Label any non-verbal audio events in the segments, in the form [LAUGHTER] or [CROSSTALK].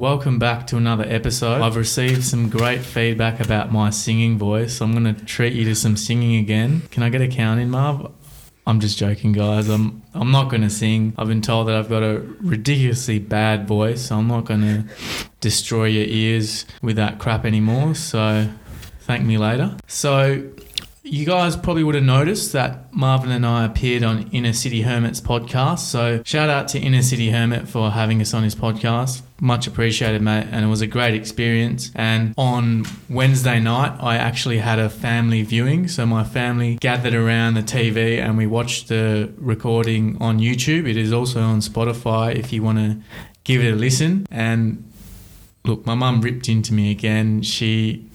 welcome back to another episode. I've received some great feedback about my singing voice. So I'm going to treat you to some singing again. Can I get a count in, Marv? I'm just joking, guys. I'm I'm not going to sing. I've been told that I've got a ridiculously bad voice, so I'm not going to destroy your ears with that crap anymore. So, thank me later. So, you guys probably would have noticed that Marvin and I appeared on Inner City Hermits podcast. So shout out to Inner City Hermit for having us on his podcast. Much appreciated, mate. And it was a great experience. And on Wednesday night, I actually had a family viewing. So my family gathered around the TV and we watched the recording on YouTube. It is also on Spotify if you want to give it a listen. And look, my mum ripped into me again. She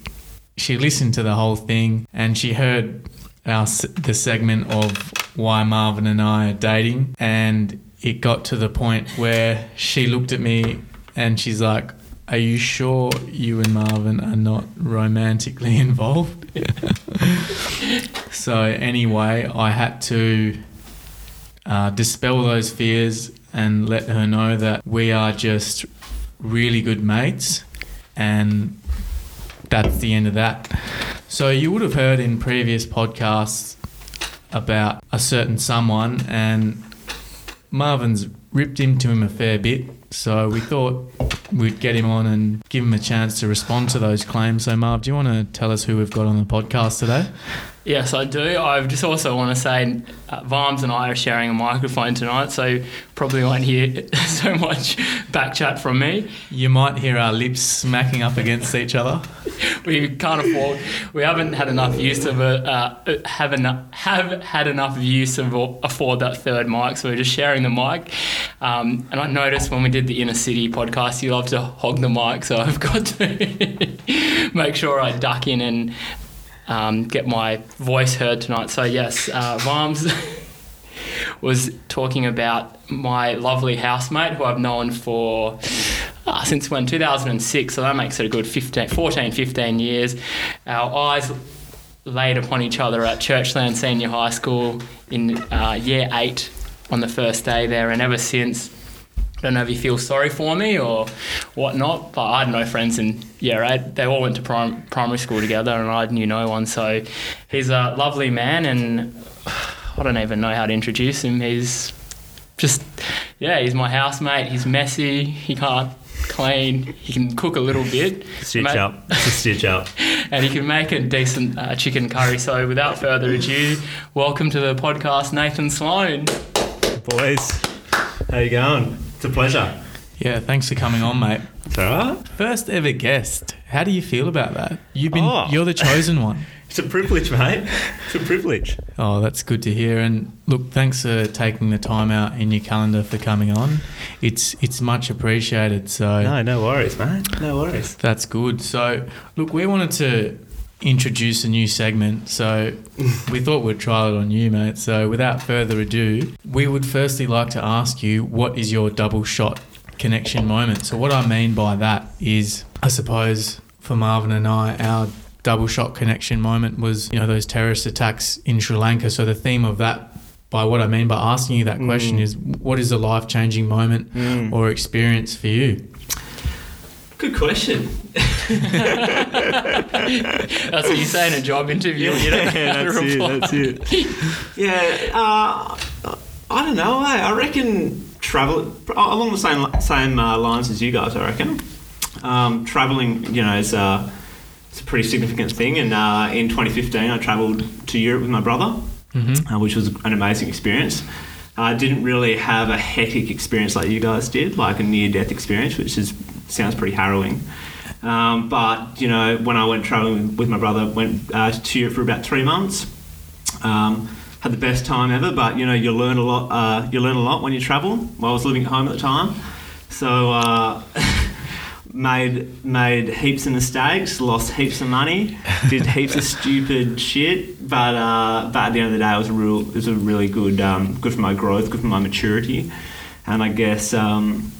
she listened to the whole thing and she heard our the segment of why Marvin and I are dating and it got to the point where she looked at me and she's like are you sure you and Marvin are not romantically [LAUGHS] involved? so anyway, I had to uh, dispel those fears and let her know that we are just really good mates and that's the end of that. So you would have heard in previous podcasts about a certain someone, and Marvin's ripped into him a fair bit. So we thought we'd get him on and give him a chance to respond to those claims. So Marv, do you want to tell us who we've got on the podcast today? Yes, I do. I just also want to say uh, Varms and I are sharing a microphone tonight, so probably won't hear [LAUGHS] so much back chat from me. You might hear our lips smacking up against each other. [LAUGHS] we can't afford. We haven't had enough use of it. Uh, have enough. Have had enough use of afford that third mic, so we're just sharing the mic. Um, and I noticed when we did the inner city podcast, you love to hog the mic, so I've got to [LAUGHS] make sure I duck in and um, get my voice heard tonight. So, yes, uh, [LAUGHS] was talking about my lovely housemate who I've known for uh, since when? 2006 so that makes it a good 15, 14 15 years. Our eyes laid upon each other at churchland senior high school in uh, year 8 on the first day there. And ever since don't know if you feel sorry for me or whatnot, but I had no friends in year eight. They all went to prim- primary school together, and I knew no one. So he's a lovely man, and [SIGHS] I don't even know how to introduce him. He's just, yeah, he's my housemate. He's messy. He can't clean. He can cook a little bit. Stitch up. Stitch up. [LAUGHS] and he can make a decent uh, chicken curry. So without further ado, welcome to the podcast, Nathan Sloan. Boys, how you going? It's a pleasure. Yeah, thanks for coming on, mate. It's all right. First ever guest. How do you feel about that? You've been oh. you're the chosen one. [LAUGHS] it's a privilege, mate. It's a privilege. Oh, that's good to hear. And look, thanks for taking the time out in your calendar for coming on. It's it's much appreciated. So No, no worries, mate. No worries. That's good. So look, we wanted to introduce a new segment. So we thought we'd try it on you, mate. So without further ado, we would firstly like to ask you what is your double shot connection moment? So what I mean by that is, I suppose for Marvin and I, our double shot connection moment was, you know, those terrorist attacks in Sri Lanka. So the theme of that by what I mean by asking you that question mm. is what is a life changing moment mm. or experience for you? Good question. [LAUGHS] that's what you say in a job interview. Yeah, you don't yeah, that's it. That's it. [LAUGHS] yeah, uh, I don't know. I, I reckon travel along the same same uh, lines as you guys. I reckon um, traveling, you know, is uh, it's a pretty significant thing. And uh, in 2015, I travelled to Europe with my brother, mm-hmm. Uh, which was an amazing experience. I didn't really have a hectic experience like you guys did, like a near death experience, which is sounds pretty harrowing. Um, but you know, when I went traveling with my brother, went uh, to Europe for about three months. Um, had the best time ever, but you know, you learn a lot. Uh, you learn a lot when you travel. Well, I was living at home at the time, so uh, [LAUGHS] made made heaps of mistakes, lost heaps of money, did heaps of stupid shit. But uh, but at the end of the day, it was a real, it was a really good um, good for my growth, good for my maturity, and I guess. Um,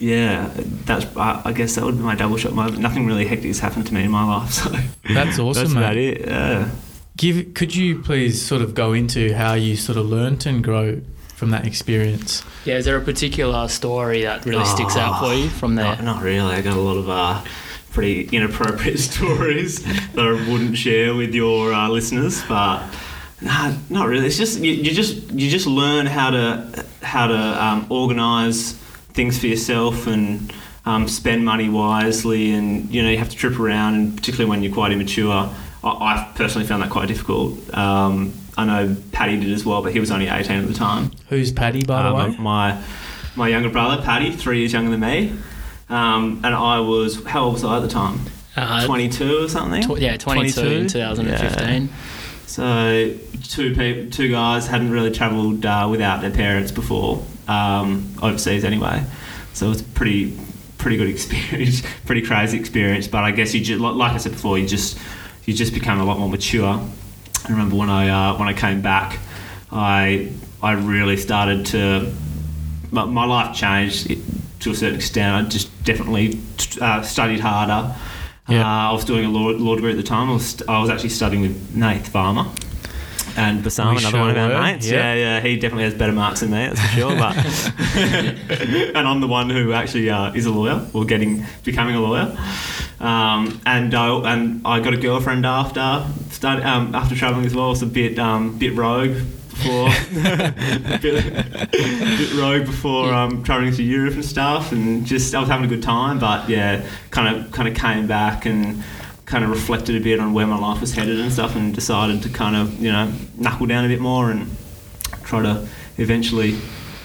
yeah, that's. I guess that would be my double shot moment. Nothing really hectic has happened to me in my life, [LAUGHS] so that's awesome. that's about it. Yeah. Give. Could you please sort of go into how you sort of learnt and grow from that experience? Yeah, is there a particular story that really sticks out for you from there? Not, not really. I got a lot of uh, pretty inappropriate [LAUGHS] stories that I wouldn't share with your uh, listeners, but nah, not really. It's just you, you just you just learn how to how to um, organise things for yourself and um, spend money wisely, and you know you have to trip around, and particularly when you're quite immature. I, I personally found that quite difficult. Um, I know Paddy did as well, but he was only 18 at the time. Who's Paddy, by the Uh, way? my, my younger brother, Paddy, three years younger than me, um, and I was how old was I at the time? Uh, 22 or something. tw- yeah, 22, in 2015. So two people, two guys hadn't really travelled uh, without their parents before, um, overseas anyway. So it was a pretty pretty good [LAUGHS] experience, pretty crazy experience. But I guess you just like I said before, you just you just become a lot more mature. I remember when I uh, when I came back, I I really started to my, my life changed to a certain extent. I just definitely uh, studied harder. Yeah. Uh, I was doing a law, law degree at the time. I was, I was actually studying with Nath Balmer. And Basam, We another one of our were, mates. yeah. Yeah. yeah, He definitely has better marks than me, that's for sure. But [LAUGHS] and I'm the one who actually uh, is a lawyer, or getting becoming a lawyer. Um, and I and I got a girlfriend after start, um, after traveling as well. It's a bit um, bit rogue before [LAUGHS] bit, bit rogue before um, traveling to Europe and stuff, and just I was having a good time. But yeah, kind of kind of came back and kind of reflected a bit on where my life was headed and stuff, and decided to kind of you know knuckle down a bit more and try to eventually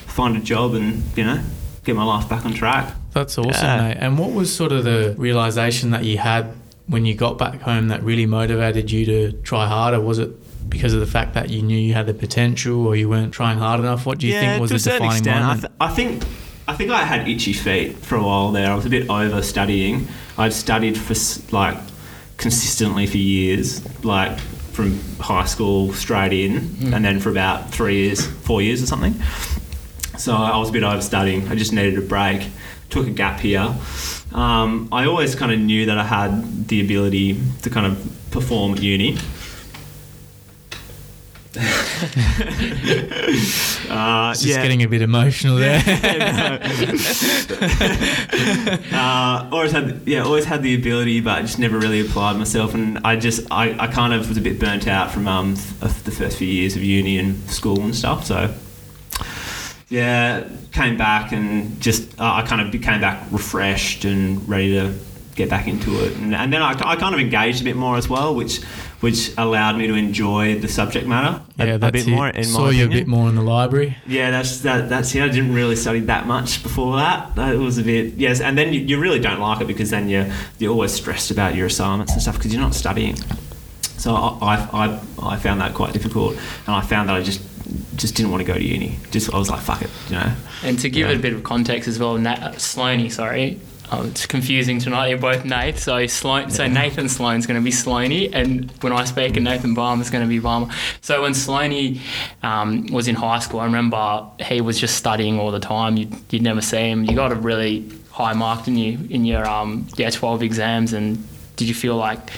find a job and you know get my life back on track. That's awesome, Yeah. mate. And what was sort of the realization that you had when you got back home that really motivated you to try harder? Was it because of the fact that you knew you had the potential or you weren't trying hard enough? What do you think was the defining extent. I, moment? th- I think I think I had itchy feet for a while there. I was a bit over studying. I'd studied for like consistently for years, like from high school straight in, and then for about three years, four years or something. So I was a bit over studying. I just needed a break. Took a gap here. Um, I always kind of knew that I had the ability to kind of perform at uni. [LAUGHS] uh, just getting a bit emotional there. [LAUGHS] uh, always had yeah always had the ability but I just never really applied myself and I just I, I kind of was a bit burnt out from um th- the first few years of uni and school and stuff so yeah came back and just uh, I kind of came back refreshed and ready to get back into it and, and then I, I kind of engaged a bit more as well which which allowed me to enjoy the subject matter a, yeah, a that's bit it. more in Saw my you a bit more in the library. Yeah, that's that, that's it. I didn't really study that much before that. It was a bit yes, and then you, you really don't like it because then you're you're always stressed about your assignments and stuff because you're not studying. So I, I, I, I found that quite difficult, and I found that I just just didn't want to go to uni. Just I was like, fuck it, you know. And to give Yeah. it a bit of context as well, Nat, uh, Sloaney, sorry. Oh, it's confusing tonight. You're both Nath. So Sloan, so Nathan Sloan's going to be Sloaney, and when I speak, and Nathan Balmer's going to be Balmer. So when Sloaney um, was in high school, I remember he was just studying all the time. You'd, you'd never see him. You got a really high mark in you in your um, yeah 12 exams, and did you feel like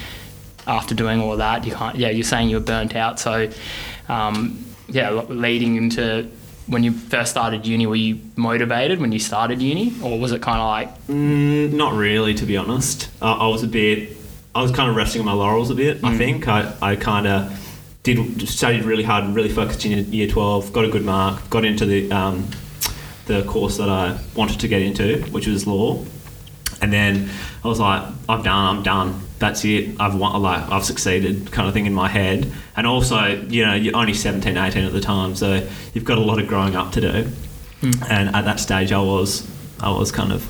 after doing all that, you can't? Yeah, you're saying you were burnt out. So um, yeah, leading into when you first started uni, were you motivated when you started uni, or was it kind of like Mm, not really, to be honest. Uh, I was a bit. I was kind of resting on my laurels a bit. I Mm. think I, I kind of did studied really hard, and really focused in year twelve. Got a good mark. Got into the um, the course that I wanted to get into, which was law. And then I was like, I've done. I'm done. That's it. I've won, like I've succeeded, kind of thing in my head. And also, you know, you're only 17, 18 at the time, so you've got a lot of growing up to do. And at that stage, I was I was kind of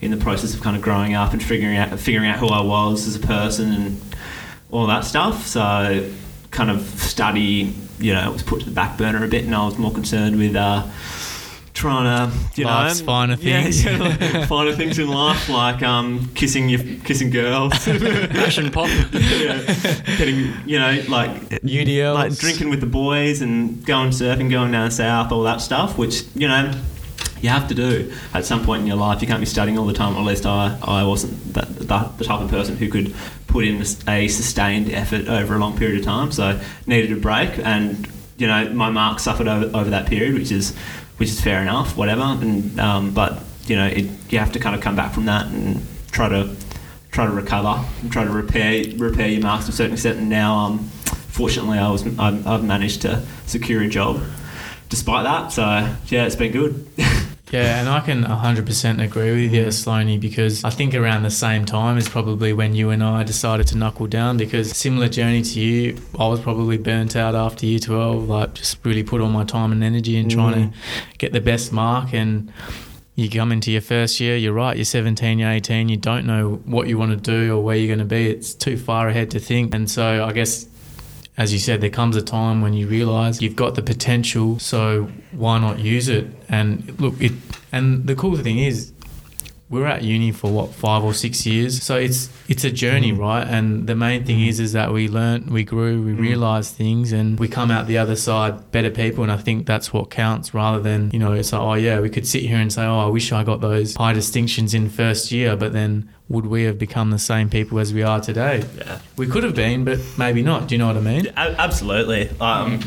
in the process of kind of growing up and figuring out figuring out who I was as a person and all that stuff. So kind of study, you know, it was put to the back burner a bit, and I was more concerned with uh, trying to, you Life's know, finer things. [LAUGHS] yeah, like finer things in life, like um, kissing your kissing girls, [LAUGHS] passion pop? yeah, getting, you know, like UDL. like drinking with the boys and going surfing, going down south, all that stuff, which you know you have to do at some point in your life. You can't be studying all the time. Or at least I, I wasn't that, that the type of person who could put in a sustained effort over a long period of time. So needed a break, and you know, my marks suffered over, over that period, which is which is fair enough, whatever. And um, but you know, it, you have to kind of come back from that and try to try to recover and try to repair repair your marks to a certain extent. And now, um, fortunately, I was I've, I've managed to secure a job despite that. So yeah, it's been good. [LAUGHS] Yeah, and I can 100% agree with you, mm. Sloaney, because I think around the same time is probably when you and I decided to knuckle down because similar journey to you, I was probably burnt out after year 12, like just really put all my time and energy in trying to mm. get the best mark and you come into your first year, you're right, you're 17, you're 18, you don't know what you want to do or where you're going to be. It's too far ahead to think. And so I guess as you said, there comes a time when you realize you've got the potential, so why not use it? And look, it and the cool thing is we're at uni for what five or six years, so it's it's a journey, right? And the main thing is is that we learnt, we grew, we realised things, and we come out the other side better people. And I think that's what counts, rather than you know, it's like oh yeah, we could sit here and say oh I wish I got those high distinctions in first year, but then would we have become the same people as we are today? Yeah. We could have been, but maybe not. Do you know what I mean? A- Absolutely, um,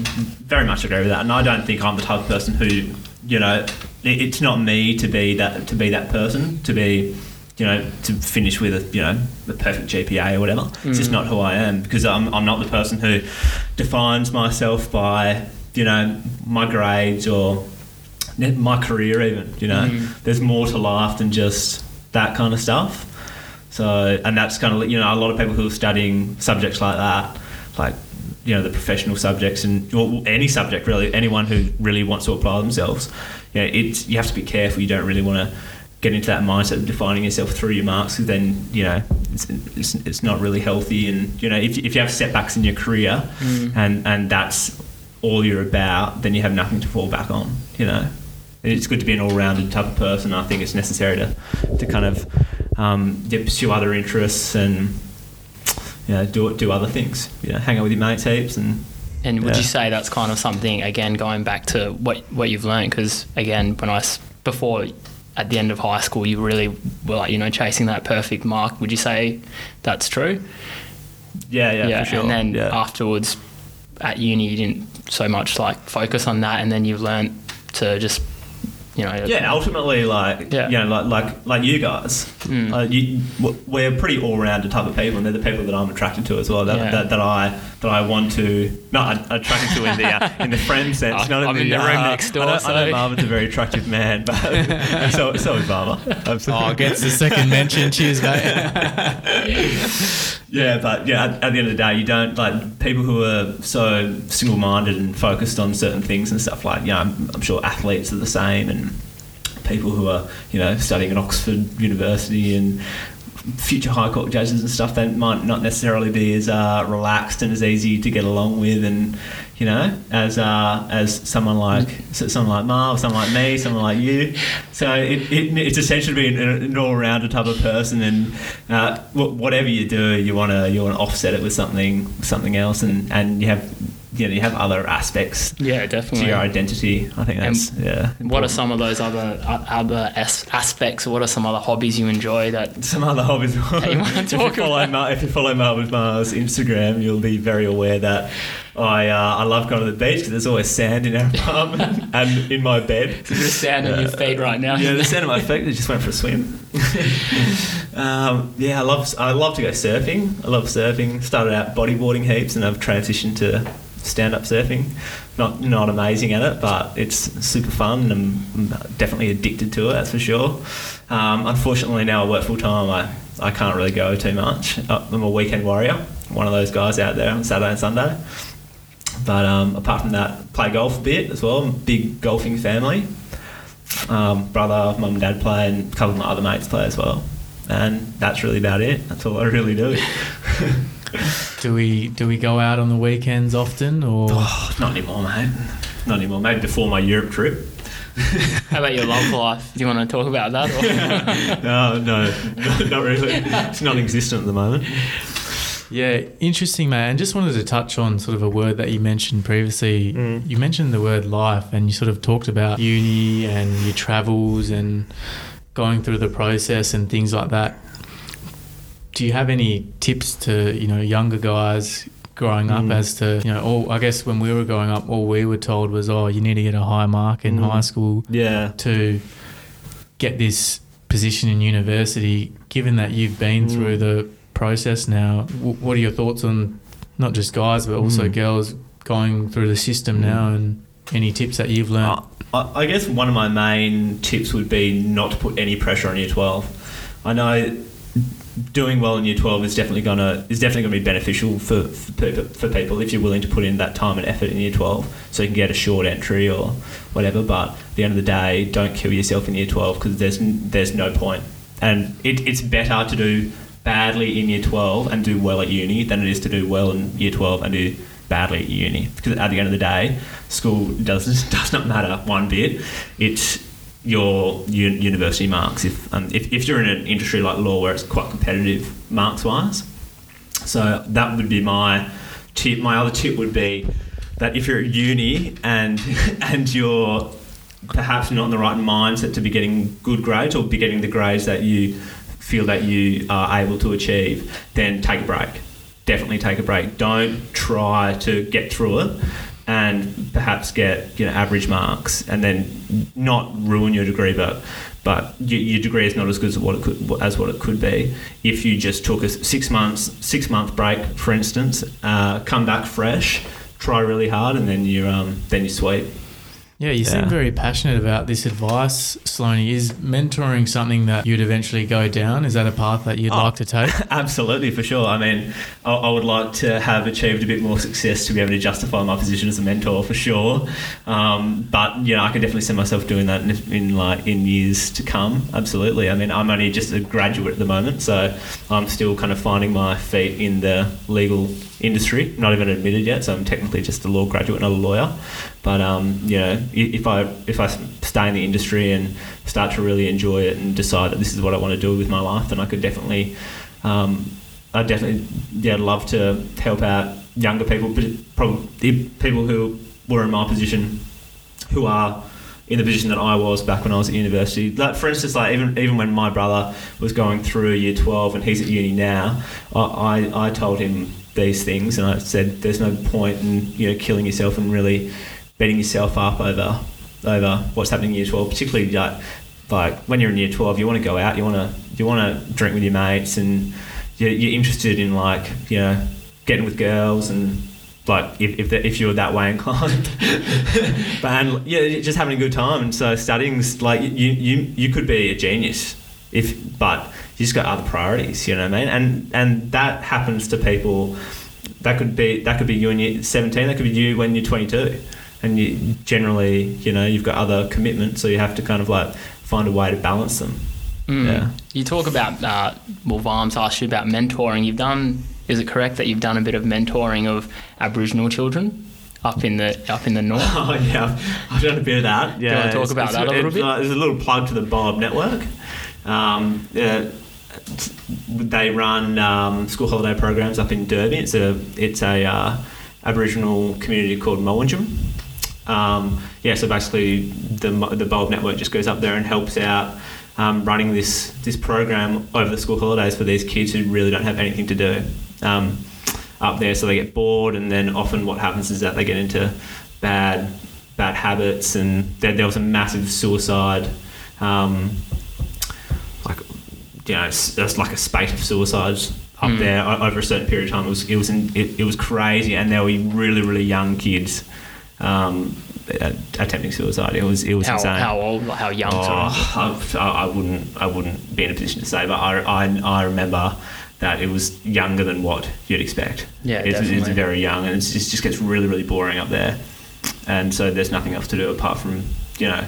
very much agree with that, and I don't think I'm the type of person who, you know, it- it's not me to be that to be that person to be, you know, to finish with a you know the perfect GPA or whatever. It's just mm. not who I am because I'm I'm not the person who defines myself by you know my grades or my career even. You know, mm. there's more to life than just that kind of stuff. So, and that's kind of you know a lot of people who are studying subjects like that, like you know the professional subjects and or any subject really, anyone who really wants to apply themselves, you know, it's you have to be careful. You don't really want to get into that mindset of defining yourself through your marks, because then you know it's, it's, it's not really healthy. And you know if, if you have setbacks in your career, and and that's all you're about, then you have nothing to fall back on. You know. And it's good to be an all-rounded type of person. I think it's necessary to, to kind of um, pursue other interests and you know, do do other things. You know, hang out with your mates heaps and And would Yeah. you say that's kind of something again going back to what what you've learned? Because again, when I before at the end of high school, you really were like you know chasing that perfect mark. Would you say that's true? yeah, yeah, for sure. And then yeah. afterwards, at uni, you didn't so much like focus on that, and then you've learned to just you know yeah, ultimately, like Yeah. you know, like like like you guys, Mm. uh, you, we're pretty all-rounded type of people, and they're the people that I'm attracted to as well. That, Yeah. that, that I that I want to not attracted to in the uh, in the friend [LAUGHS] sense. I- not I'm in the room uh, next door, I know, I know Marvin's a very attractive man, but [LAUGHS] so so is Balmer. Absolutely. Oh, gets the second mention. Cheers, mate. [LAUGHS] Yeah, but yeah, at, at the end of the day, you don't like people who are so single-minded and focused on certain things and stuff. Like, you know, I'm, I'm sure athletes are the same, and people who are, you know, studying at Oxford University and future High Court judges and stuff. They might not necessarily be as uh, relaxed and as easy to get along with, and you know, as uh, as someone like so someone like Marv, someone like me, someone like you. So it, it, it's essentially being an, an all-rounder type of person, and uh, whatever you do, you want to you want to offset it with something something else, and, and you have you know you have other aspects yeah, to definitely. your identity. I think And that's yeah. What are some of those other uh, other as- aspects? What are some other hobbies you enjoy that [LAUGHS] some other hobbies. [LAUGHS] you wanna if you talk follow about? Mar- if you follow Mars Instagram, you'll be very aware that I uh, I love going to the beach because there's always sand in our [LAUGHS] apartment and in my bed. There's sand on your feet right now? Yeah, the sand on my feet. I just went for a swim. um, yeah, I love I love to go surfing. I love surfing. Started out bodyboarding heaps, and I've transitioned to stand up surfing. Not not amazing at it, but it's super fun, and I'm, definitely addicted to it. That's for sure. Um, unfortunately, now I work full time. I I can't really go too much. Uh, I'm a weekend warrior. One of those guys out there on Saturday and Sunday. But um, apart from that, play golf a bit as well. Big golfing family. Um, brother, mum and dad play, and a couple of my other mates play as well. And that's really about it. That's all I really do. [LAUGHS] do we do we go out on the weekends often, or oh, not anymore, mate. Not anymore. Maybe before my Europe trip. How about your love life? Do you want to talk about that? Or? [LAUGHS] no, no, [LAUGHS] not really. It's non-existent at the moment. Yeah, interesting, man. And just wanted to touch on sort of a word that you mentioned previously. Mm. You mentioned the word life, and you sort of talked about uni and your travels and going through the process and things like that. Do you have any tips to you know younger guys growing up Mm. as to you know all I guess when we were growing up all we were told was oh you need to get a high mark in Mm. high school Yeah. to get this position in university given that you've been Mm. through the process now w- what are your thoughts on not just guys but also Mm. girls going through the system Mm. now and any tips that you've learned I, I guess one of my main tips would be not to put any pressure on year 12. I know doing well in year 12 is definitely gonna is definitely gonna be beneficial for for people, for people if you're willing to put in that time and effort in year 12 so you can get a short entry or whatever. But at the end of the day don't kill yourself in year 12 because there's there's no point. And it, it's better to do badly in year 12 and do well at uni than it is to do well in year 12 and do badly at uni. Because at the end of the day school does [LAUGHS] does not matter one bit. It's your u- university marks if, um, if if you're in an industry like law where it's quite competitive marks wise so that would be my tip my other tip would be that if you're at uni and [LAUGHS] and you're perhaps not in the right mindset to be getting good grades or be getting the grades that you feel that you are able to achieve, then take a break. Definitely take a break. Don't try to get through it and perhaps get you know average marks and then not ruin your degree, but but your, degree is not as good as what it could as what it could be if you just took a six months six month break, for instance, uh, come back fresh, try really hard, and then you um then you're sweet. Yeah, you seem very passionate about this advice, Sloaney. Is mentoring something that you'd eventually go down? Is that a path that you'd Oh. like to take? [LAUGHS] Absolutely, for sure. I mean, I, I would like to have achieved a bit more success to be able to justify my position as a mentor, for sure. Um, but you know, I can definitely see myself doing that in, in like in years to come. Absolutely. I mean, I'm only just a graduate at the moment, so I'm still kind of finding my feet in the legal industry. Not even admitted yet, so I'm technically just a law graduate, not a lawyer. But um, you know, if I if I stay in the industry and start to really enjoy it and decide that this is what I want to do with my life, then I could definitely, um, I definitely yeah love to help out younger people, probably people who were in my position, who are in the position that I was back when I was at university. Like for instance, like even even when my brother was going through year twelve and he's at uni now, I, I, I told him these things and I said there's no point in you know killing yourself and really beating yourself up over over what's happening in year twelve, particularly like like when you're in year twelve, you want to go out, you want to you want to drink with your mates, and you're, you're interested in like you know getting with girls and like if if, the, if you're that way inclined, [LAUGHS] but and yeah, just having a good time. And so studying's like you you you could be a genius if but you just got other priorities. You know what I mean? And and that happens to people. That could be that could be you when you're 17. That could be you when you're 22. And you generally, you know, you've got other commitments, so you have to kind of like find a way to balance them. Mm. Yeah. You talk about, uh, well, Varms asked you about mentoring. You've done, is it correct that you've done a bit of mentoring of Aboriginal children up in the up in the north? [LAUGHS] Oh yeah, I've done a bit of that. Yeah, you wanna talk It's- about it's- that a little bit? uh, there's a little plug to the Bulb Network. Um, yeah, they run um, school holiday programs up in Derby. It's a it's a uh, Aboriginal community called Mowanjum. Um, yeah, so basically the the Bulb Network just goes up there and helps out um, running this this program over the school holidays for these kids who really don't have anything to do um, up there. So they get bored, and then often what happens is that they get into bad bad habits, and there, there was a massive suicide. You know, it's, it's like a spate of suicides up Mm. there over a certain period of time. It was it was in, it, it was crazy, and there were really really young kids um, attempting suicide. It was it was How, insane. how old, how young? Oh, I, I wouldn't I wouldn't be in a position to say, but I, I, I remember that it was younger than what you'd expect. Yeah, it's, it's very young, and it's just, just gets really really boring up there, and so there's nothing else to do apart from you know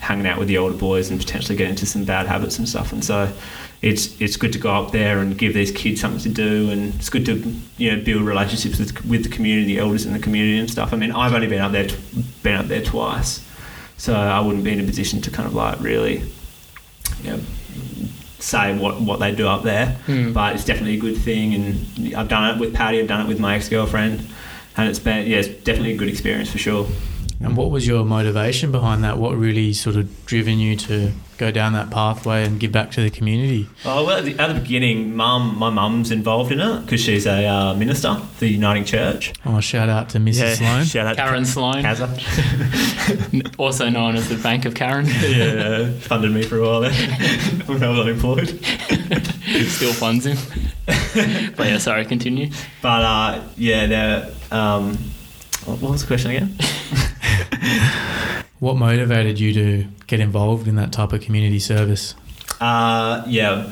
hanging out with the older boys and potentially get into some bad habits and stuff. And so it's it's good to go up there and give these kids something to do, and it's good to you know build relationships with with the community, the elders in the community and stuff. I mean, I've only been up there t- been up there twice, so I wouldn't be in a position to kind of like really you know say what what they do up there. Mm. But it's definitely a good thing, and I've done it with Paddy, I've done it with my ex girlfriend. And it's been, yeah, it's definitely a good experience for sure. And what was your motivation behind that? What really sort of driven you to go down that pathway and give back to the community? Oh well, at the, at the beginning, mum, my mum's involved in it because she's a uh, minister for the Uniting Church. Oh, shout out to Mrs. Sloan. [LAUGHS] shout out Karen to Sloan, Kazza. [LAUGHS] also known as the Bank of Karen. [LAUGHS] yeah, funded me for a while there when I was unemployed. Still funds him. but yeah, sorry, continue. But uh, yeah, they're, um, what what was the question again? [LAUGHS] What motivated you to get involved in that type of community service? Uh, yeah,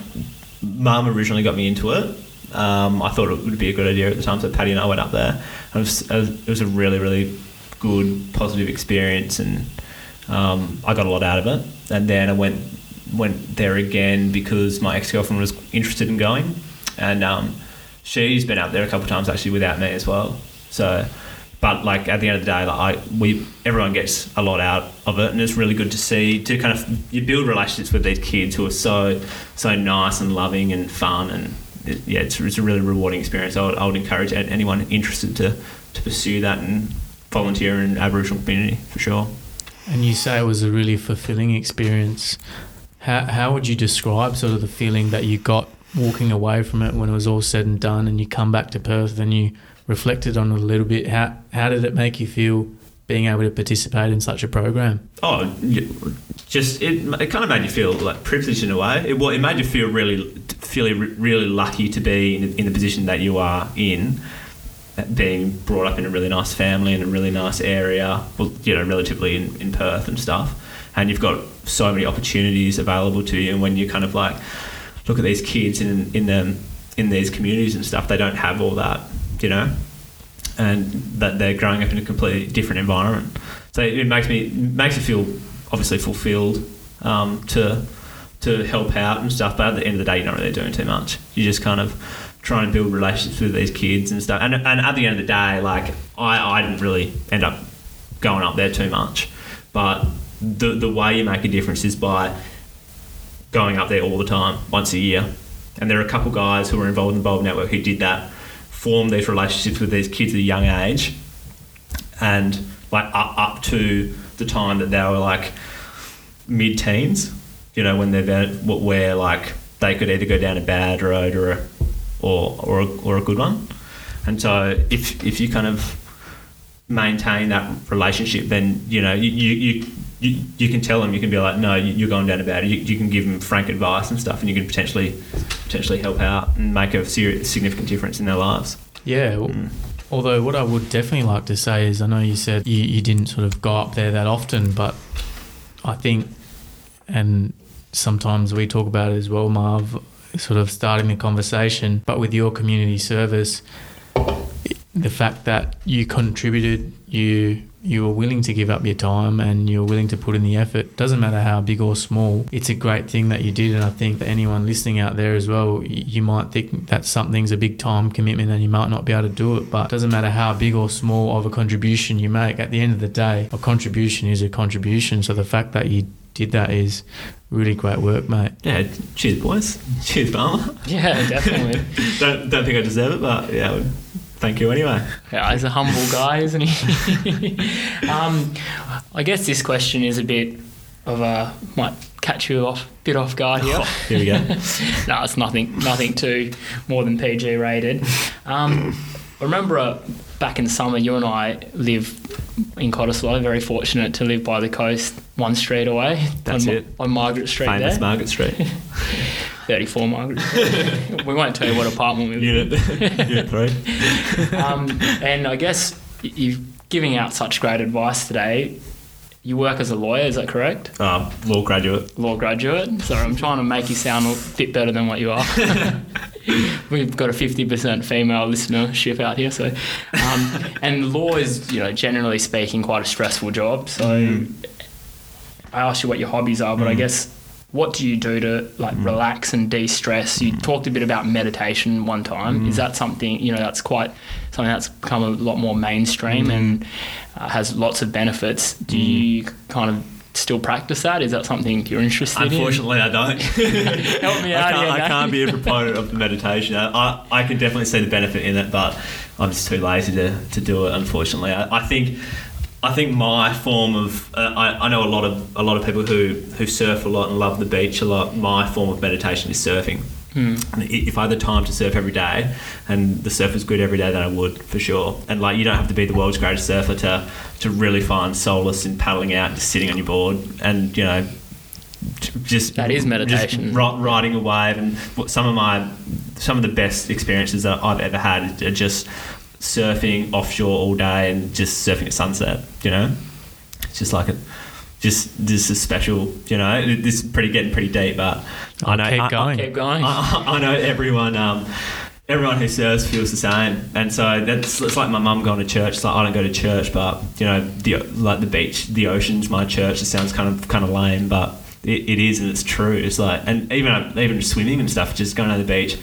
mum originally got me into it. Um, I thought it would be a good idea at the time, so Paddy and I went up there. It was, it was a really, really good, positive experience, and um, I got a lot out of it. And then I went went there again because my ex girlfriend was interested in going, and um, she's been out there a couple of times actually without me as well. So, but like at the end of the day, like I, we everyone gets a lot out of it, and it's really good to see to kind of you build relationships with these kids who are so so nice and loving and fun, and it, yeah, it's, it's a really rewarding experience. I would, I would encourage anyone interested to to pursue that and volunteer in Aboriginal community for sure. And you say it was a really fulfilling experience. How, how would you describe sort of the feeling that you got walking away from it when it was all said and done and you come back to Perth and you reflected on it a little bit? How, how did it make you feel being able to participate in such a program? Oh, just it, it kind of made you feel like privileged in a way. It, it made you feel really, feel really lucky to be in, in the position that you are in, uh, being brought up in a really nice family in a really nice area, well, you know, relatively in, in Perth and stuff. And you've got so many opportunities available to you. And when you kind of like look at these kids in in them in these communities and stuff, they don't have all that, you know, and that they're growing up in a completely different environment. So it makes me makes you feel obviously fulfilled um, to to help out and stuff. But at the end of the day, you're not really doing too much. You just kind of try and build relationships with these kids and stuff. And, and at the end of the day, like I, I didn't really end up going up there too much, but the the way you make a difference is by going up there all the time, once a year. And there are a couple guys who were involved in the Bulb Network who did that, formed these relationships with these kids at a young age, and like up, up to the time that they were like mid-teens, you know, when they're where like they could either go down a bad road or a or or a, or a good one. And so if if you kind of maintain that relationship, then you know you you. you you, you can tell them you can be like no you- you're going down a bad you, you can give them frank advice and stuff and you can potentially potentially help out and make a serious, significant difference in their lives Yeah. Mm. Although what I would definitely like to say is, I know you said you, you didn't sort of go up there that often, but I think, and sometimes we talk about it as well, Marv, sort of starting the conversation. But with your community service, the fact that you contributed, you you were willing to give up your time and you're willing to put in the effort. Doesn't matter how big or small. It's a great thing that you did, and I think that anyone listening out there as well, you might think that something's a big time commitment and you might not be able to do it. But it doesn't matter how big or small of a contribution you make. At the end of the day, a contribution is a contribution. So the fact that you did that is really great work, mate. yeah cheers boys [LAUGHS] cheers Balmer Yeah, definitely. [LAUGHS] don't, don't think I deserve it but yeah well, thank you anyway Yeah, he's a humble guy, isn't he? [LAUGHS] um, I guess this question is a bit of a might catch you off bit off guard here. Oh, here we go [LAUGHS] no, it's nothing nothing too more than PG rated. Um, I remember uh, back in summer, you and I lived in Cottesloe. Very fortunate to live by the coast, one street away. That's on, it. on Margaret Street famous there. Margaret Street [LAUGHS] 34 Margaret we won't tell you what apartment we live in. [LAUGHS] unit three um, and I guess you're giving out such great advice today. You work as a lawyer, is that correct? uh, law graduate Law graduate. Sorry, I'm trying to make you sound a bit better than what you are. [LAUGHS] We've got a 50% female listenership out here, so um, and law is, you know, generally speaking, quite a stressful job. So Mm. I asked you what your hobbies are, but I guess what do you do to like mm. relax and de-stress? You mm. talked a bit about meditation one time. Is mm. that something you know that's quite something that's become a lot more mainstream and uh, has lots of benefits? Do you kind of still practice that? Is that something you're interested in? Unfortunately, I don't. [LAUGHS] Help me I out can't, here, I can't be a proponent of the meditation. I, I, I can definitely see the benefit in it, but I'm just too lazy to, to do it, unfortunately. I, I think I think my form of uh, I, I know a lot of a lot of people who who surf a lot and love the beach a lot. My form of meditation is surfing. And i- if I had the time to surf every day and the surf was good every day, then I would for sure. And like you don't have to be the world's greatest surfer to to really find solace in paddling out, and just sitting on your board, and you know, just That is meditation. Just riding a wave, and some of my some of the best experiences that I've ever had are just surfing offshore all day and just surfing at sunset. You know, it's just like a just this is special. You know, this is pretty getting pretty deep, but I I'll know keep I- I- going. Keep going. I, I know everyone. Um, everyone who serves feels the same, and so that's it's like my mum going to church. It's like I don't go to church, but you know, the like the beach, the ocean's my church. It sounds kind of kind of lame, but it, it is, and it's true. It's like, and even even swimming and stuff, just going to the beach.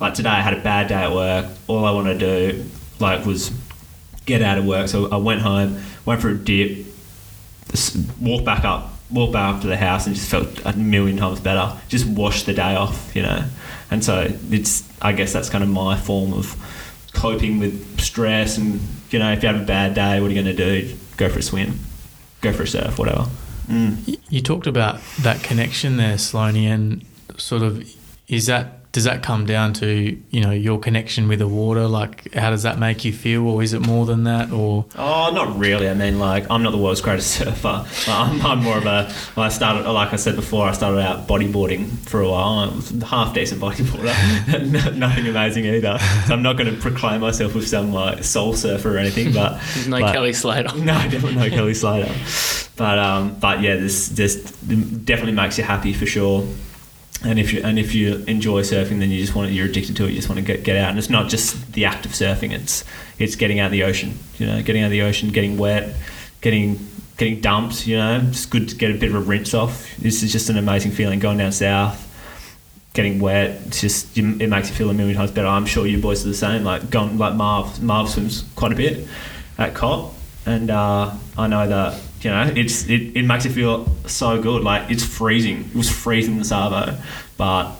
Like today, I had a bad day at work. All I want to do, like, was get out of work. So I went home, went for a dip, s- walked back up, walked back up to the house, and just felt a million times better. Just washed the day off, you know. And so it's, I guess that's kind of my form of coping with stress. And you know, if you have a bad day, what are you going to do? Go for a swim, go for a surf, whatever. Mm. You talked about that connection there, Sloan, and sort of is that does that come down to you know your connection with the water? Like, how does that make you feel, or is it more than that? Or Oh, not really. I mean, like, I'm not the world's greatest [LAUGHS] surfer. I'm, I'm more of a. I started, like I said before, I started out bodyboarding for a while. I was a half decent bodyboarder, [LAUGHS] nothing amazing either. So I'm not going to proclaim myself with some like soul surfer or anything. But [LAUGHS] There's no but- Kelly Slater. No, definitely no Kelly Slater. But um, but yeah, this this definitely makes you happy for sure. And if you and if you enjoy surfing, then you just want to, you're addicted to it. You just want to get, get out, and it's not just the act of surfing. It's it's getting out of the ocean. You know, getting out of the ocean, getting wet, getting getting dumped. You know, it's good to get a bit of a rinse off. This is just an amazing feeling. Going down south, getting wet. It's just it makes you feel a million times better. I'm sure you boys are the same. Like going like Marv Marv swims quite a bit at COP, and uh, I know that you know it's it, it makes it feel so good. Like it's freezing. It was freezing the Savo, but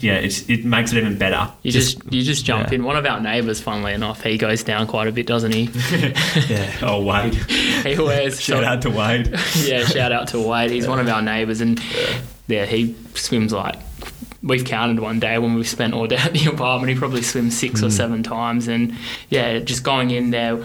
yeah, it's it makes it even better. You just, you just jump yeah. in. One of our neighbours, funnily enough, he goes down quite a bit, doesn't he? [LAUGHS] yeah. Oh Wade, [LAUGHS] He wears shout out to Wade. [LAUGHS] yeah, shout out to Wade. He's one of our neighbours, and yeah, he swims like we've counted one day when we've spent all day at the apartment. He probably swims six Hmm. or seven times, and yeah, just going in there,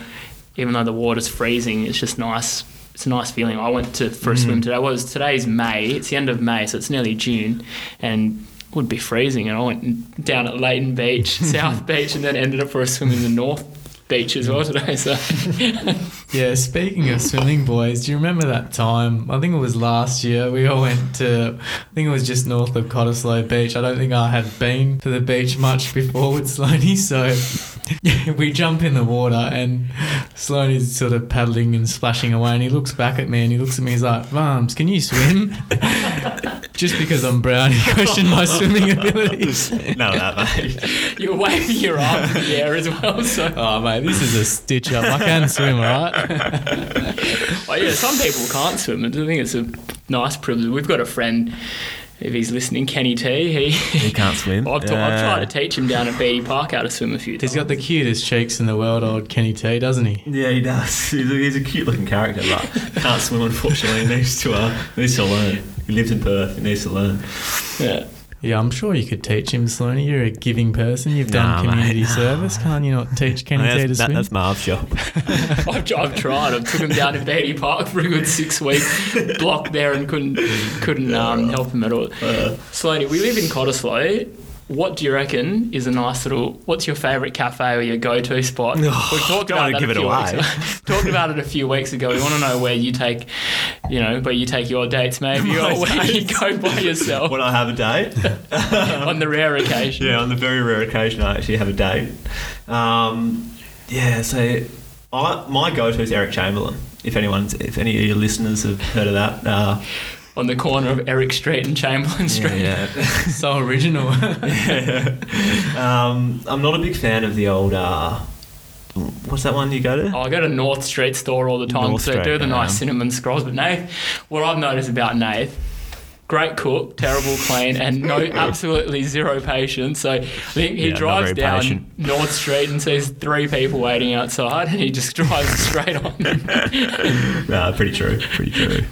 even though the water's freezing, it's just nice. It's a nice feeling. I went to for a Hmm. swim today. Well, it was today's May. It's the end of May, so it's nearly June, and it would be freezing. And I went down at Leighton Beach, [LAUGHS] South Beach, and then ended up for a swim in the North Beach as well today. So [LAUGHS] yeah, speaking of swimming, boys, do you remember that time? I think it was last year. We all went to. I think it was just north of Cottesloe Beach. I don't think I had been to the beach much before with Sloaney, [LAUGHS] so we jump in the water and Sloaney's sort of paddling and splashing away, and he looks back at me and he looks at me. He's like, "Vams, can you swim?" [LAUGHS] just because I'm brown, he questioned my swimming abilities. no, of that, mate. you're waving your arm in the air as well. So Oh mate, this is a stitch up. I can swim, all right? [LAUGHS] Well, yeah, some people can't swim. I think it's a nice privilege. We've got a friend, if he's listening, Kenny T. He, He can't swim. [LAUGHS] I've, ta- I've tried to teach him down at Beatty Park how to swim a few times. He's got the cutest cheeks in the world, old Kenny T, doesn't he? Yeah, he does. He's a, he's a cute looking character, but [LAUGHS] can't swim. Unfortunately, he needs to uh, needs to learn. He lives in Perth. He needs to learn. yeah. Yeah, I'm sure you could teach him, Sloaney. You're a giving person. You've done Nah, community mate. service. Can't you not teach [LAUGHS] Kenny T to that's, that, swim? that's Marv's job. [LAUGHS] I've, I've tried. I took him down to Beatty Park for a good six week block there and couldn't couldn't um, help him at all. Sloaney, we live in Cottesloe. What do you reckon is a nice little? What's your favourite cafe or your go-to spot? [LAUGHS] We've talked about that give it away. [LAUGHS] talked about it a few weeks ago. We want to know where you take, you know, where you take your dates, maybe, [LAUGHS] My or where you go by yourself when I have a date, on the rare occasion. yeah, on the very rare occasion I actually have a date. Um, yeah, so I, my go-to is Eric Chamberlain. If anyone's, if any of your listeners have heard of that, uh, On the corner of Eric Street and Chamberlain Street. yeah, [LAUGHS] so original. [LAUGHS] um, I'm not a big fan of the old. Uh, what's that one you go to? Oh, I go to North Street store all the time because they do the nice yeah. cinnamon scrolls. But Nath, what I've noticed about Nath, great cook, terrible clean, and no [LAUGHS] absolutely zero patience. So I think he Yeah, drives down patient. North Street and sees three people waiting outside, and he just drives straight on. Nah, pretty true. Pretty true.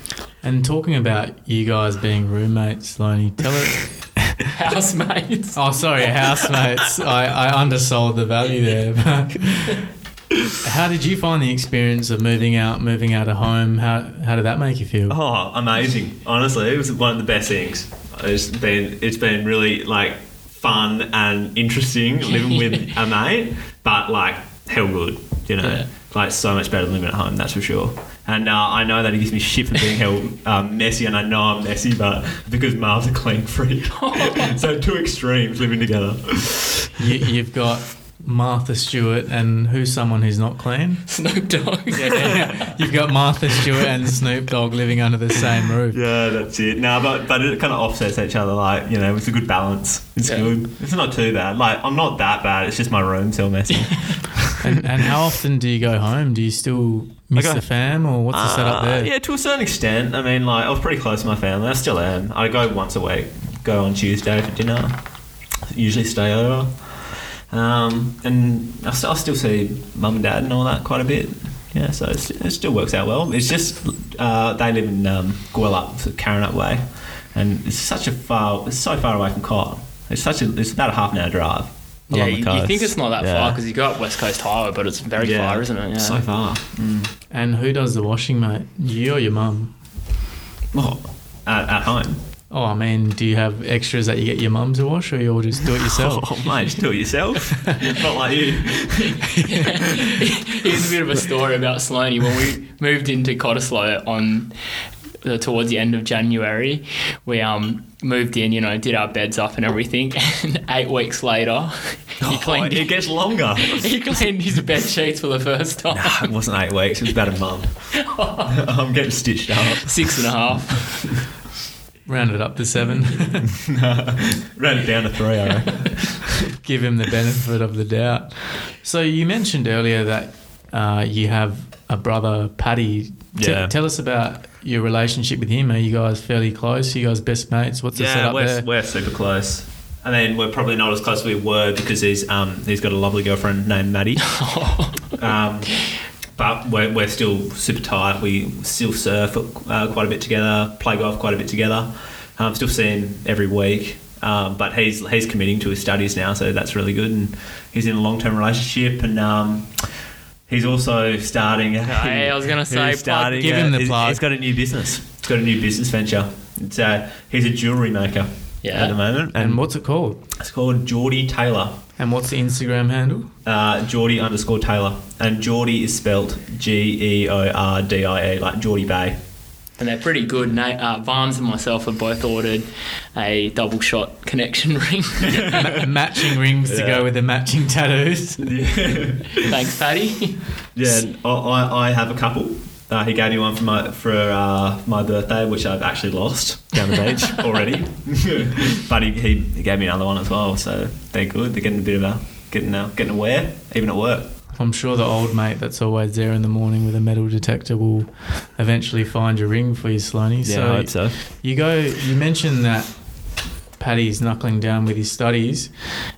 And talking about you guys being roommates, Loney, tell us. [LAUGHS] Housemates. Oh, sorry, housemates. I, I undersold the value there. But how did you find the experience of moving out, moving out of home? How how did that make you feel? Oh, amazing! Honestly, it was one of the best things. It's been it's been really like fun and interesting living with [LAUGHS] a mate, but like hell good, you know. Yeah. Like so much better than living at home, that's for sure. And uh, I know that he gives me shit for being hell [LAUGHS] um, messy, and I know I'm messy, but because Marv's a clean freak, [LAUGHS] so two extremes living together. You, you've got Martha Stewart and who's someone who's not clean? [LAUGHS] Snoop Dogg. You've got Martha Stewart and Snoop Dogg living under the same roof. Yeah, that's it. No, but but it kind of offsets each other. Like you know, it's a good balance. It's Yeah. good. It's not too bad. Like I'm not that bad. It's just my room's all messy. And, and how often do you go home? Do you still miss go- the fam, or what's the setup Uh, there? Yeah, to a certain extent. I mean, like I was pretty close to my family. I still am. I go once a week. Go on Tuesday for dinner. Usually stay over. Um, and I still, I still see mum and dad and all that quite a bit. Yeah, so it's, it still works out well. It's just uh, they live in um, Gwelup, so way, and it's such a far. It's so far away from Cot. It's such a. It's about a half an hour drive. Yeah, along the you, you think it's not that Yeah. far because you go up West Coast Highway, but it's very Yeah. far, isn't it? Yeah. So far. Mm. And who does the washing, mate? You or your mum? Oh, at, at home. Oh, I mean, do you have extras that you get your mum to wash, or you all just do it yourself? [LAUGHS] Oh, mate, just do it yourself. [LAUGHS] Not like you. [LAUGHS] Here's a bit of a story about Sloaney. When we moved into Cottesloe on towards the end of January, we um moved in, you know, did our beds up and everything, [LAUGHS] and eight weeks later, he Oh, cleaned it gets longer. [LAUGHS] he cleaned his bed sheets for the first time. Nah, it wasn't eight weeks. It was about a month. [LAUGHS] I'm getting stitched up. Six and a half. Round it up to seven. Ran it down to three, I reckon. Give him the benefit of the doubt. So you mentioned earlier that uh, you have a brother, Paddy. T- Yeah. tell us about your relationship with him. Are you guys fairly close? Are you guys best mates? What's the Yeah, setup we're, there? we're super close. I mean, we're probably not as close as we were because he's um, he's got a lovely girlfriend named Maddie. [LAUGHS] um, but we're, we're still super tight. We still surf uh, quite a bit together, play golf quite a bit together. I'm um, still seeing every week. Um, but he's he's committing to his studies now, so that's really good. And he's in a long term relationship, and um, he's also starting. A, Hey, I was gonna [LAUGHS] say, starting. give a- him the plug. He's got a new business. He's got a new business venture. It's, uh, he's a jewelry maker Yeah. at the moment, and what's it called? it's called Geordie Taylor. And what's the Instagram handle? Uh, Geordie underscore Taylor. And Geordie is spelt G E O R D I E, like Geordie Bay. And they're pretty good. Na- uh, Vans and myself have both ordered a double shot connection [LAUGHS] ring. Ma- matching rings to go with the matching tattoos. [LAUGHS] Thanks, Paddy. Yeah, I, I I have a couple. Uh, he gave me one for my for uh, my birthday, which I've actually lost down the beach [LAUGHS] already. but he, he, he gave me another one as well, so they're good. They're getting a bit of a getting a, getting a wear, even at work. I'm sure the old mate that's always there in the morning with a metal detector will eventually find your ring for you, Sloaney. so so. you go. You mentioned that Paddy's knuckling down with his studies.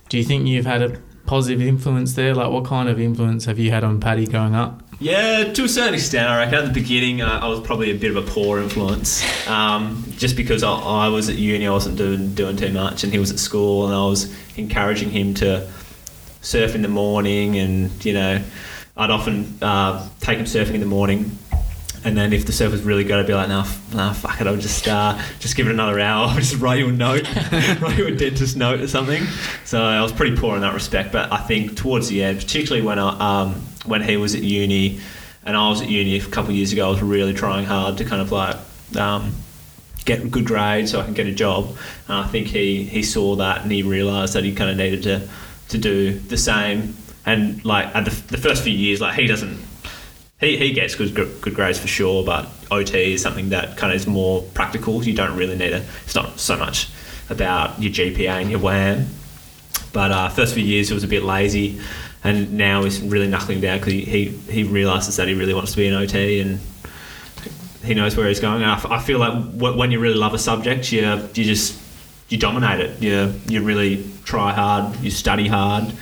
Do you think you've had a positive influence there? Like, what kind of influence have you had on Paddy growing up? Yeah, to a certain extent, I reckon. At the beginning, uh, I was probably a bit of a poor influence, um, just because I, I was at uni, I wasn't doing doing too much, and he was at school, and I was encouraging him to surf in the morning, and you know, I'd often uh, take him surfing in the morning. And then if the surf was really good, I'd be like, nah, nah fuck it, I'll just uh, just give it another hour. I'll just write you a note, [LAUGHS] write you a dentist note or something. So I was pretty poor in that respect. But I think towards the end, particularly when I, um, when he was at uni and I was at uni a couple of years ago, I was really trying hard to kind of like um, get good grades so I can get a job. And I think he, he saw that and he realised that he kind of needed to, to do the same. And like at the, the first few years, like he doesn't he, he gets good good grades for sure, but OT is something that kind of is more practical. You don't really need it. It's not so much about your GPA and your WAM, but uh, first few years he was a bit lazy, and now he's really knuckling down because he, he he realizes that he really wants to be an OT and he knows where he's going. And I, f- I feel like w- when you really love a subject, you you just you dominate it. You you really try hard. You study hard.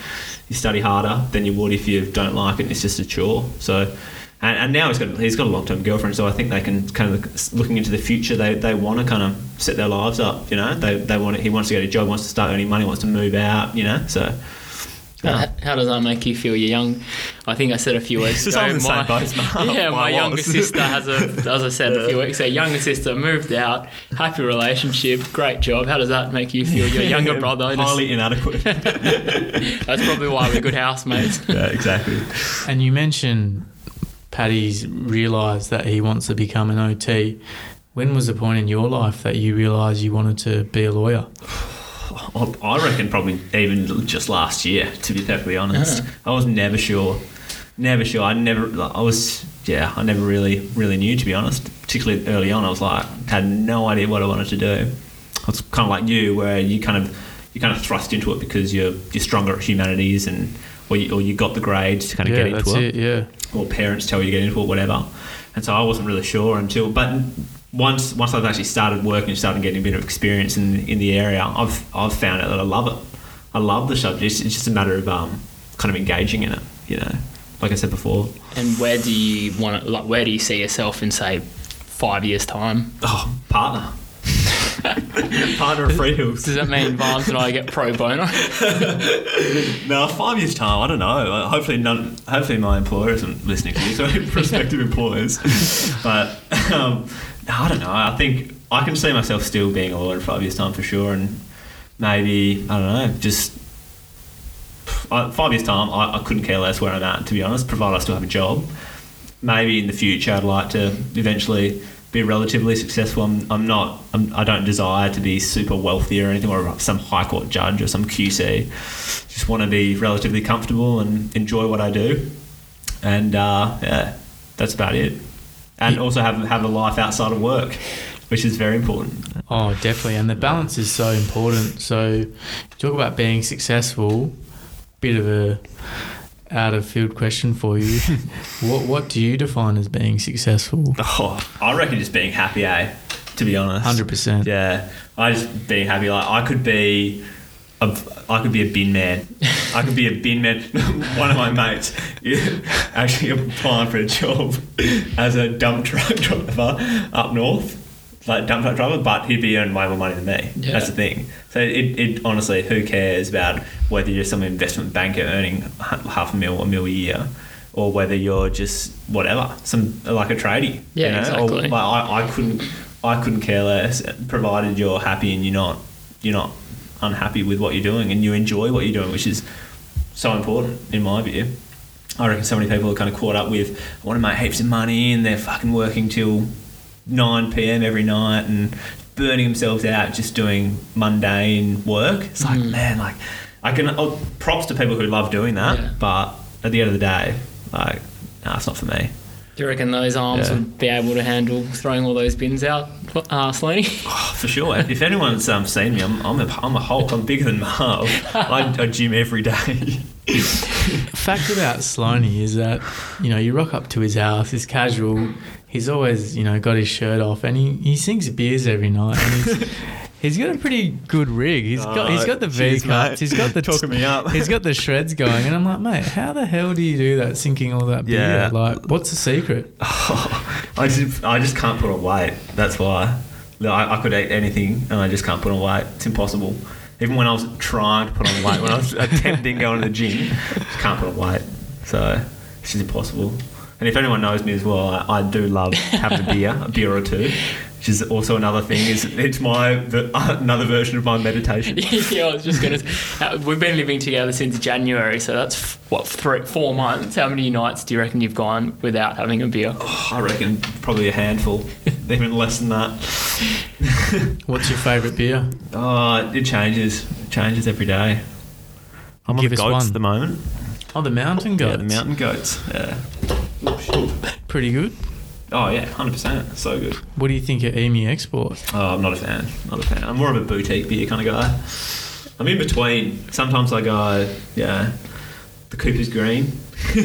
You study harder than you would if you don't like it. It's just a chore. So. And, and now he's got he's got a long term girlfriend, so I think they can kind of looking into the future. They, they want to kind of set their lives up. You know, they, they want he wants to get a job, wants to start earning money, wants to move out. You know, so How, ah. how does that make you feel? You're young. I think I said a few weeks It's ago. on the same boat, Mark. [LAUGHS] yeah, I [LAUGHS] my younger sister has a, [LAUGHS] as I said a few weeks ago, younger sister moved out, happy relationship, great job. How does that make you feel? Your younger brother. just- highly inadequate. that's probably why we're good housemates. yeah, exactly. And you mentioned Paddy's realised that he wants to become an OT. When was the point in your life that you realised you wanted to be a lawyer? I I reckon probably even just last year, to be perfectly honest. I was never sure. Never sure. I never, I was, yeah, I never really, really knew, to be honest. Particularly early on, I was like, had no idea what I wanted to do. I was kind of like you, where you kind of, you kind of thrust into it because you're, you're stronger at humanities and, or you, or you got the grades to kind of yeah, get into it it. Yeah. or parents tell you to get into it, whatever. And so I wasn't really sure until, but once once I've actually started working and started getting a bit of experience in in the area, I've I've found out that I love it. I love the subject. It's, it's just a matter of um, kind of engaging in it. You know, like I said before. And where do you want to, like, where do you see yourself in, say, five years' time? Oh, partner. [LAUGHS] partner of Freehills. Does that mean Vance and I get pro bono? [LAUGHS] No, five years time. I don't know. Uh, Hopefully, none. Hopefully, my employer isn't listening to this. So [LAUGHS] prospective employers. But um, I don't know. I think I can see myself still being a lawyer in five years time for sure, and maybe I don't know. Just five years time, I, I couldn't care less where I'm at. To be honest, provided I still have a job. Maybe in the future, I'd like to eventually be relatively successful. I'm, I'm not. I'm, I don't desire to be super wealthy or anything, or some high court judge or some QC just want to be relatively comfortable and enjoy what I do. And uh, yeah, that's about it. And also have have a life outside of work, which is very important. Oh, definitely. And the balance is so important. So, talk about being successful. Bit of a out of field question for you. [LAUGHS] what What do you define as being successful? Oh, I reckon just being happy, eh? To be honest, Hundred percent. Yeah, I just being happy. Like I could be, I could be a bin man. I could be a bin man. [LAUGHS] One of my mates is actually applying for a job as a dump truck driver up north, like dump truck driver. But he'd be earning way more money than me. Yeah. That's the thing. So it, it honestly, who cares about whether you're some investment banker earning half a mil, a mil a year. Or whether you're just whatever, some like a tradie, Yeah, you know? exactly. Or, like, I, I couldn't I couldn't care less, provided you're happy and you're not you're not unhappy with what you're doing and you enjoy what you're doing, which is so important in my view. I reckon so many people are kind of caught up with I want to make heaps of money and they're fucking working till nine PM every night and burning themselves out just doing mundane work. It's like Mm. man, like I can oh, props to people who love doing that, Yeah. but at the end of the day, like nah, it's not for me. Do you reckon those arms Yeah. would be able to handle throwing all those bins out, uh, Sloaney? [LAUGHS] Oh, for sure. if anyone's um, seen me, I'm, I'm, a, I'm a Hulk. I'm bigger than Marv. [LAUGHS] I, I gym every day. [LAUGHS] Fact about Sloaney is that you know you rock up to his house. He's casual. He's always you know got his shirt off, and he, he sings beers every night. He's, got a pretty good rig. He's got he's got the V cheers, mate. He's got the [LAUGHS] Talking me up. [LAUGHS] He's got the shreds going, and I'm like, mate, how the hell do you do that? Sinking all that beer? Yeah. Like, what's the secret? [LAUGHS] I just I just can't put on weight. That's why. Like, I, I could eat anything and I just can't put on weight. It's impossible. Even when I was trying to put on weight, when I was attempting going to the gym, just can't put on weight. So it's just impossible. And if anyone knows me as well, I, I do love having a beer, a beer or two, which is also another thing. Is it's my ver- another version of my meditation. [LAUGHS] yeah, I was just gonna. Uh, we've been living together since January, so that's f- what three, four months. How many nights do you reckon you've gone without having a beer? I reckon probably a handful, [LAUGHS] even less than that. [LAUGHS] What's your favourite beer? Oh, it changes. It changes every day. I'm Give on the us goats one. at the moment. Oh, the mountain goats. Yeah, the mountain goats. Yeah. Pretty good. Oh yeah, hundred percent. So good. What do you think of Emu Export? Oh, I'm not a fan. Not a fan. I'm more of a boutique beer kind of guy. I'm in between. Sometimes I go, yeah, the Cooper's Green.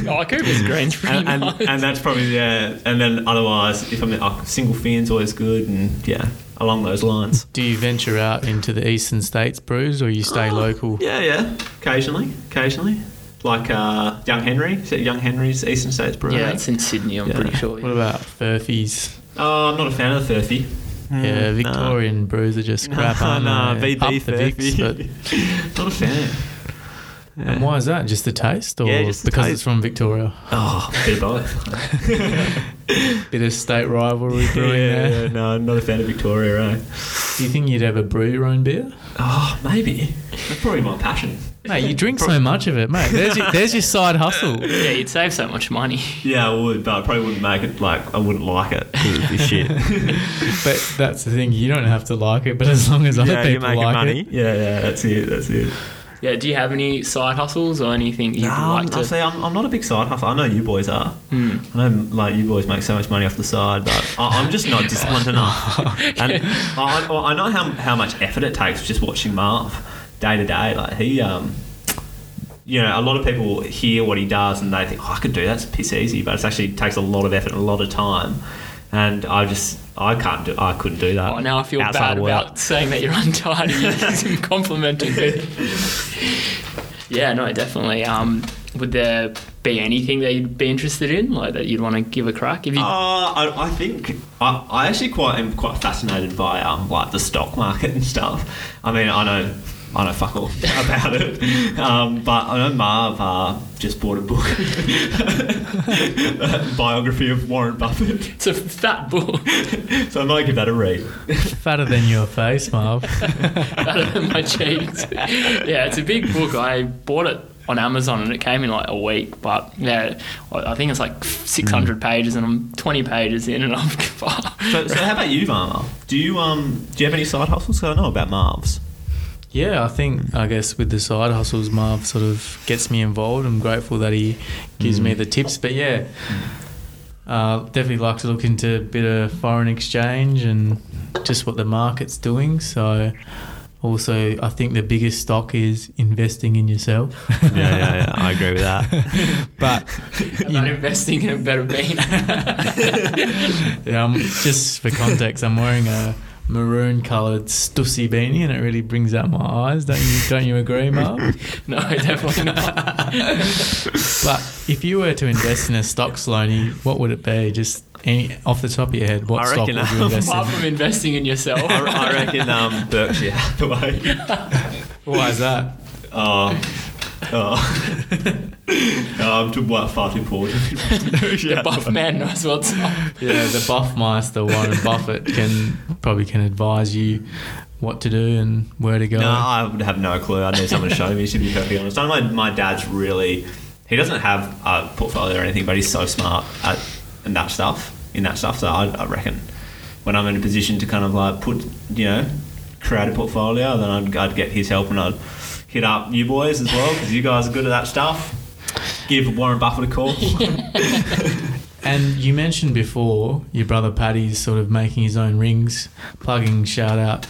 Oh, Cooper's [LAUGHS] Green's pretty and, and, nice. and that's probably yeah. And then otherwise, if I'm uh, single fin's always good, and yeah, along those lines. Do you venture out into the eastern states brews, or you stay Oh, local? Yeah, yeah. Occasionally, occasionally. Like uh, Young Henry. Is it Young Henry's Eastern States Brewery? yeah, it's in Sydney, I'm Yeah. pretty sure. What about Furphy's? Oh, I'm not a fan of the Furphy. Yeah, Victorian brews are just [LAUGHS] crap, aren't nah, they? VB Up the Vicks, but [LAUGHS] not a fan. Yeah. and why is that? Just the taste, or Yeah, just the because taste. it's from Victoria? Oh, bit of both. [LAUGHS] Bit of state rivalry brewing yeah, there. yeah, no, I'm not a fan of Victoria, eh? Do you think you'd ever brew your own beer? Oh, maybe. That's probably my passion. Mate, you drink so much of it, mate. There's your, there's your side hustle. Yeah, you'd save so much money. Yeah, I would, but I probably wouldn't make it like I wouldn't like it. 'cause it'd be [LAUGHS] shit. But that's the thing, you don't have to like it, but as long as other yeah, you're people making like money. it. Yeah, yeah, that's it. That's it. Yeah, do you have any side hustles or anything you'd No, like I to? say I'm, I'm not a big side hustler. I know you boys are. Hmm. I know like you boys make so much money off the side, but I, I'm just not disciplined [LAUGHS] enough. [LAUGHS] And I, I, I know how, how much effort it takes just watching Marv day to day. Like he, um, you know, a lot of people hear what he does and they think, oh, I could do that. It's piss easy, but it actually takes a lot of effort and a lot of time. And I just, I can't do, I couldn't do that. Oh, now I feel bad about saying that you're [LAUGHS] untidy and [LAUGHS] complimenting me. Yeah, no, definitely. Um, would there be anything that you'd be interested in, like that you'd want to give a crack? If you, Uh, I, I think I, I actually quite am quite fascinated by um like the stock market and stuff. I mean, I know I know fuck all about it, um, but I know Marv uh, just bought a book, a [LAUGHS] biography of Warren Buffett. it's a fat book. So I might give that a read. Fatter than your face, Marv. [LAUGHS] fatter than my cheeks. Yeah, it's a big book. I bought it on Amazon and it came in like a week. But yeah, I I think it's like 600 pages and I'm 20 pages in and I'm. [LAUGHS] So, so how about you, Marv? Do you um do you have any side hustles? 'Cause I know about Marv's. Yeah, I think I guess with the side hustles, Marv sort of gets me involved. I'm grateful that he gives me the tips. But yeah, uh, definitely like to look into a bit of foreign exchange and just what the market's doing. So also, I think the biggest stock is investing in yourself. [LAUGHS] Yeah, yeah, yeah. I agree with that. [LAUGHS] but [LAUGHS] I'm not investing in a better bean. yeah, um, just for context, I'm wearing a maroon coloured stussy beanie, and it really brings out my eyes. Don't you? Don't you agree, Mark? [LAUGHS] no, definitely not. [LAUGHS] But if you were to invest in a stock, Sloaney, what would it be? Just any off the top of your head, what I stock reckon, would you um, invest Apart in? from investing in yourself. I, I reckon um, Berkshire Hathaway. [LAUGHS] Why is that? Oh. Oh. [LAUGHS] oh, I'm too what, far too poor. [LAUGHS] the buff man knows what's up. Yeah, the buff master Warren Buffett can probably can advise you what to do and where to go. No, I would have no clue. I need someone to show me, to be perfectly honest. I know my, my dad's really, he doesn't have a portfolio or anything, but he's so smart at in that stuff, in that stuff. So I, I reckon when I'm in a position to kind of like put, you know, create a portfolio, then I'd, I'd get his help and I'd hit up you boys as well, because you guys are good at that stuff. Give Warren Buffett a call. [LAUGHS] And you mentioned before your brother Paddy's sort of making his own rings, plugging shout out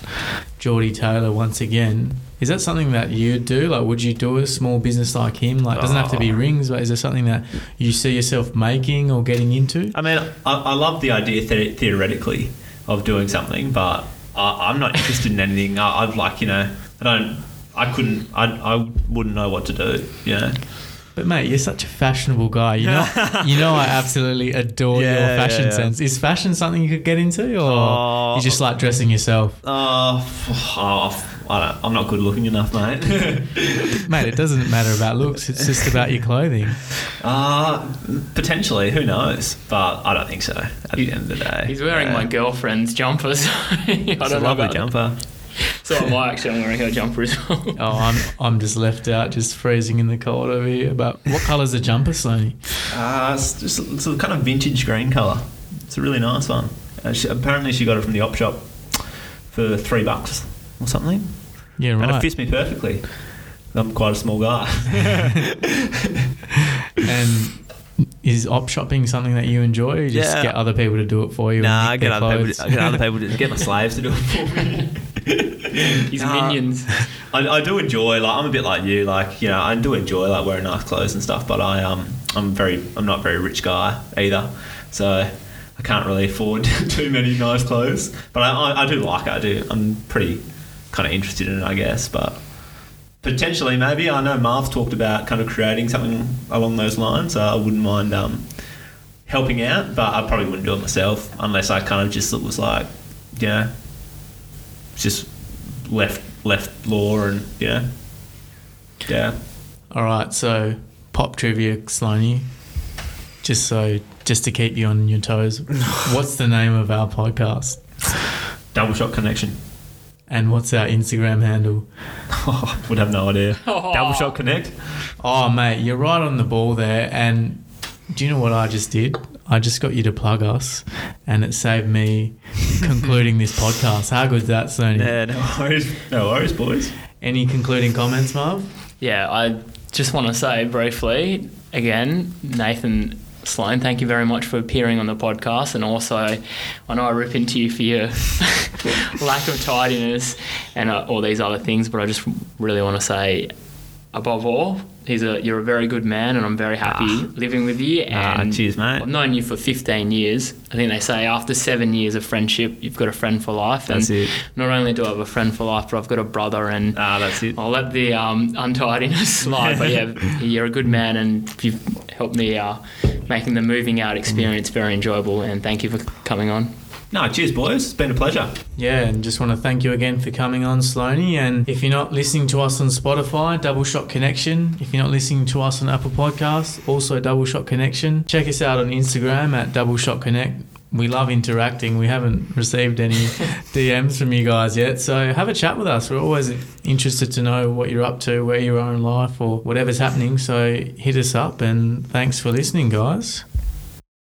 Geordie Taylor once again. Is that something that you'd do? Like, would you do a small business like him? Like, it doesn't have to be Oh. rings, but is there something that you see yourself making or getting into? I mean, I, I love the idea the- theoretically of doing something, but I, I'm not interested in anything. I, I'd like, you know, I don't, I couldn't, I, I wouldn't know what to do, you know. But mate, you're such a fashionable guy. You know, you know, I absolutely adore Yeah, your fashion yeah. sense. Is fashion something you could get into, or Oh. you just like dressing yourself? Uh, oh, I don't, I'm not good looking enough, mate. [LAUGHS] Mate, it doesn't matter about looks. It's just about your clothing. uh, potentially, who knows? But I don't think so. At the end of the day, He's wearing Yeah. my girlfriend's jumper. So [LAUGHS] I don't It's a lovely about jumper. So am I actually. I'm wearing her jumper as well. Oh, I'm I'm just left out, just freezing in the cold over here. But what colour's the jumper, Sloaney? Uh, it's just it's a kind of vintage green colour. It's a really nice one. Uh, she, apparently, she got it from the op shop for three bucks or something, Yeah, and it right. fits me perfectly. I'm quite a small guy. [LAUGHS] And is op shopping something that you enjoy? Or you just Yeah. get other people to do it for you? nah, I and get nick their other people. To, I get other people to get my [LAUGHS] slaves to do it for me. [LAUGHS] His minions. [LAUGHS] I, I do enjoy like I'm a bit like you like you know I do enjoy like wearing nice clothes and stuff but I um I'm very I'm not a very rich guy either, so I can't really afford [LAUGHS] too many nice clothes. But I, I, I do like it. I do. I'm pretty kind of interested in it, I guess. But potentially, maybe I know Marv talked about kind of creating something along those lines. So I wouldn't mind um, helping out, but I probably wouldn't do it myself unless I kind of just was like, you know, just left left law and yeah, yeah. All right, so pop trivia, Sloaney. Just so, just to keep you on your toes, [LAUGHS] what's the name of our podcast? Double shot connection. And what's our Instagram handle? Oh, [LAUGHS] would have no idea. Oh. [LAUGHS] Double shot connect. Oh, mate, you're right on the ball there. And do you know what I just did? I just got you to plug us, and it saved me [LAUGHS] concluding this podcast. How good's that, Sloaney? Yeah, no worries. No worries, boys. Any concluding comments, Marv? Yeah, I just want to say briefly again, Nathan Sloan, thank you very much for appearing on the podcast. And also, I know I rip into you for your [LAUGHS] lack of tidiness and uh, all these other things, but I just really want to say, above all, he's a you're a very good man, and I'm very happy living with you. Ah, cheers, mate. I've known you for 15 years. I think they say after seven years of friendship, you've got a friend for life. That's and it. not only do I have a friend for life, but I've got a brother and. Ah, that's it. I'll let the um, untidiness [LAUGHS] slide, but yeah, you're a good man, and you've helped me uh, making the moving out experience very enjoyable. And thank you for coming on. No, cheers, boys. It's been a pleasure. Yeah, and just want to thank you again for coming on, Sloaney. And if you're not listening to us on Spotify, Double Shot Connection. If you're not listening to us on Apple Podcasts, also Double Shot Connection. Check us out on Instagram at Double Shot Connect. We love interacting. We haven't received any [LAUGHS] DMs from you guys yet. So have a chat with us. We're always interested to know what you're up to, where you are in life, or whatever's happening. So hit us up and thanks for listening, guys.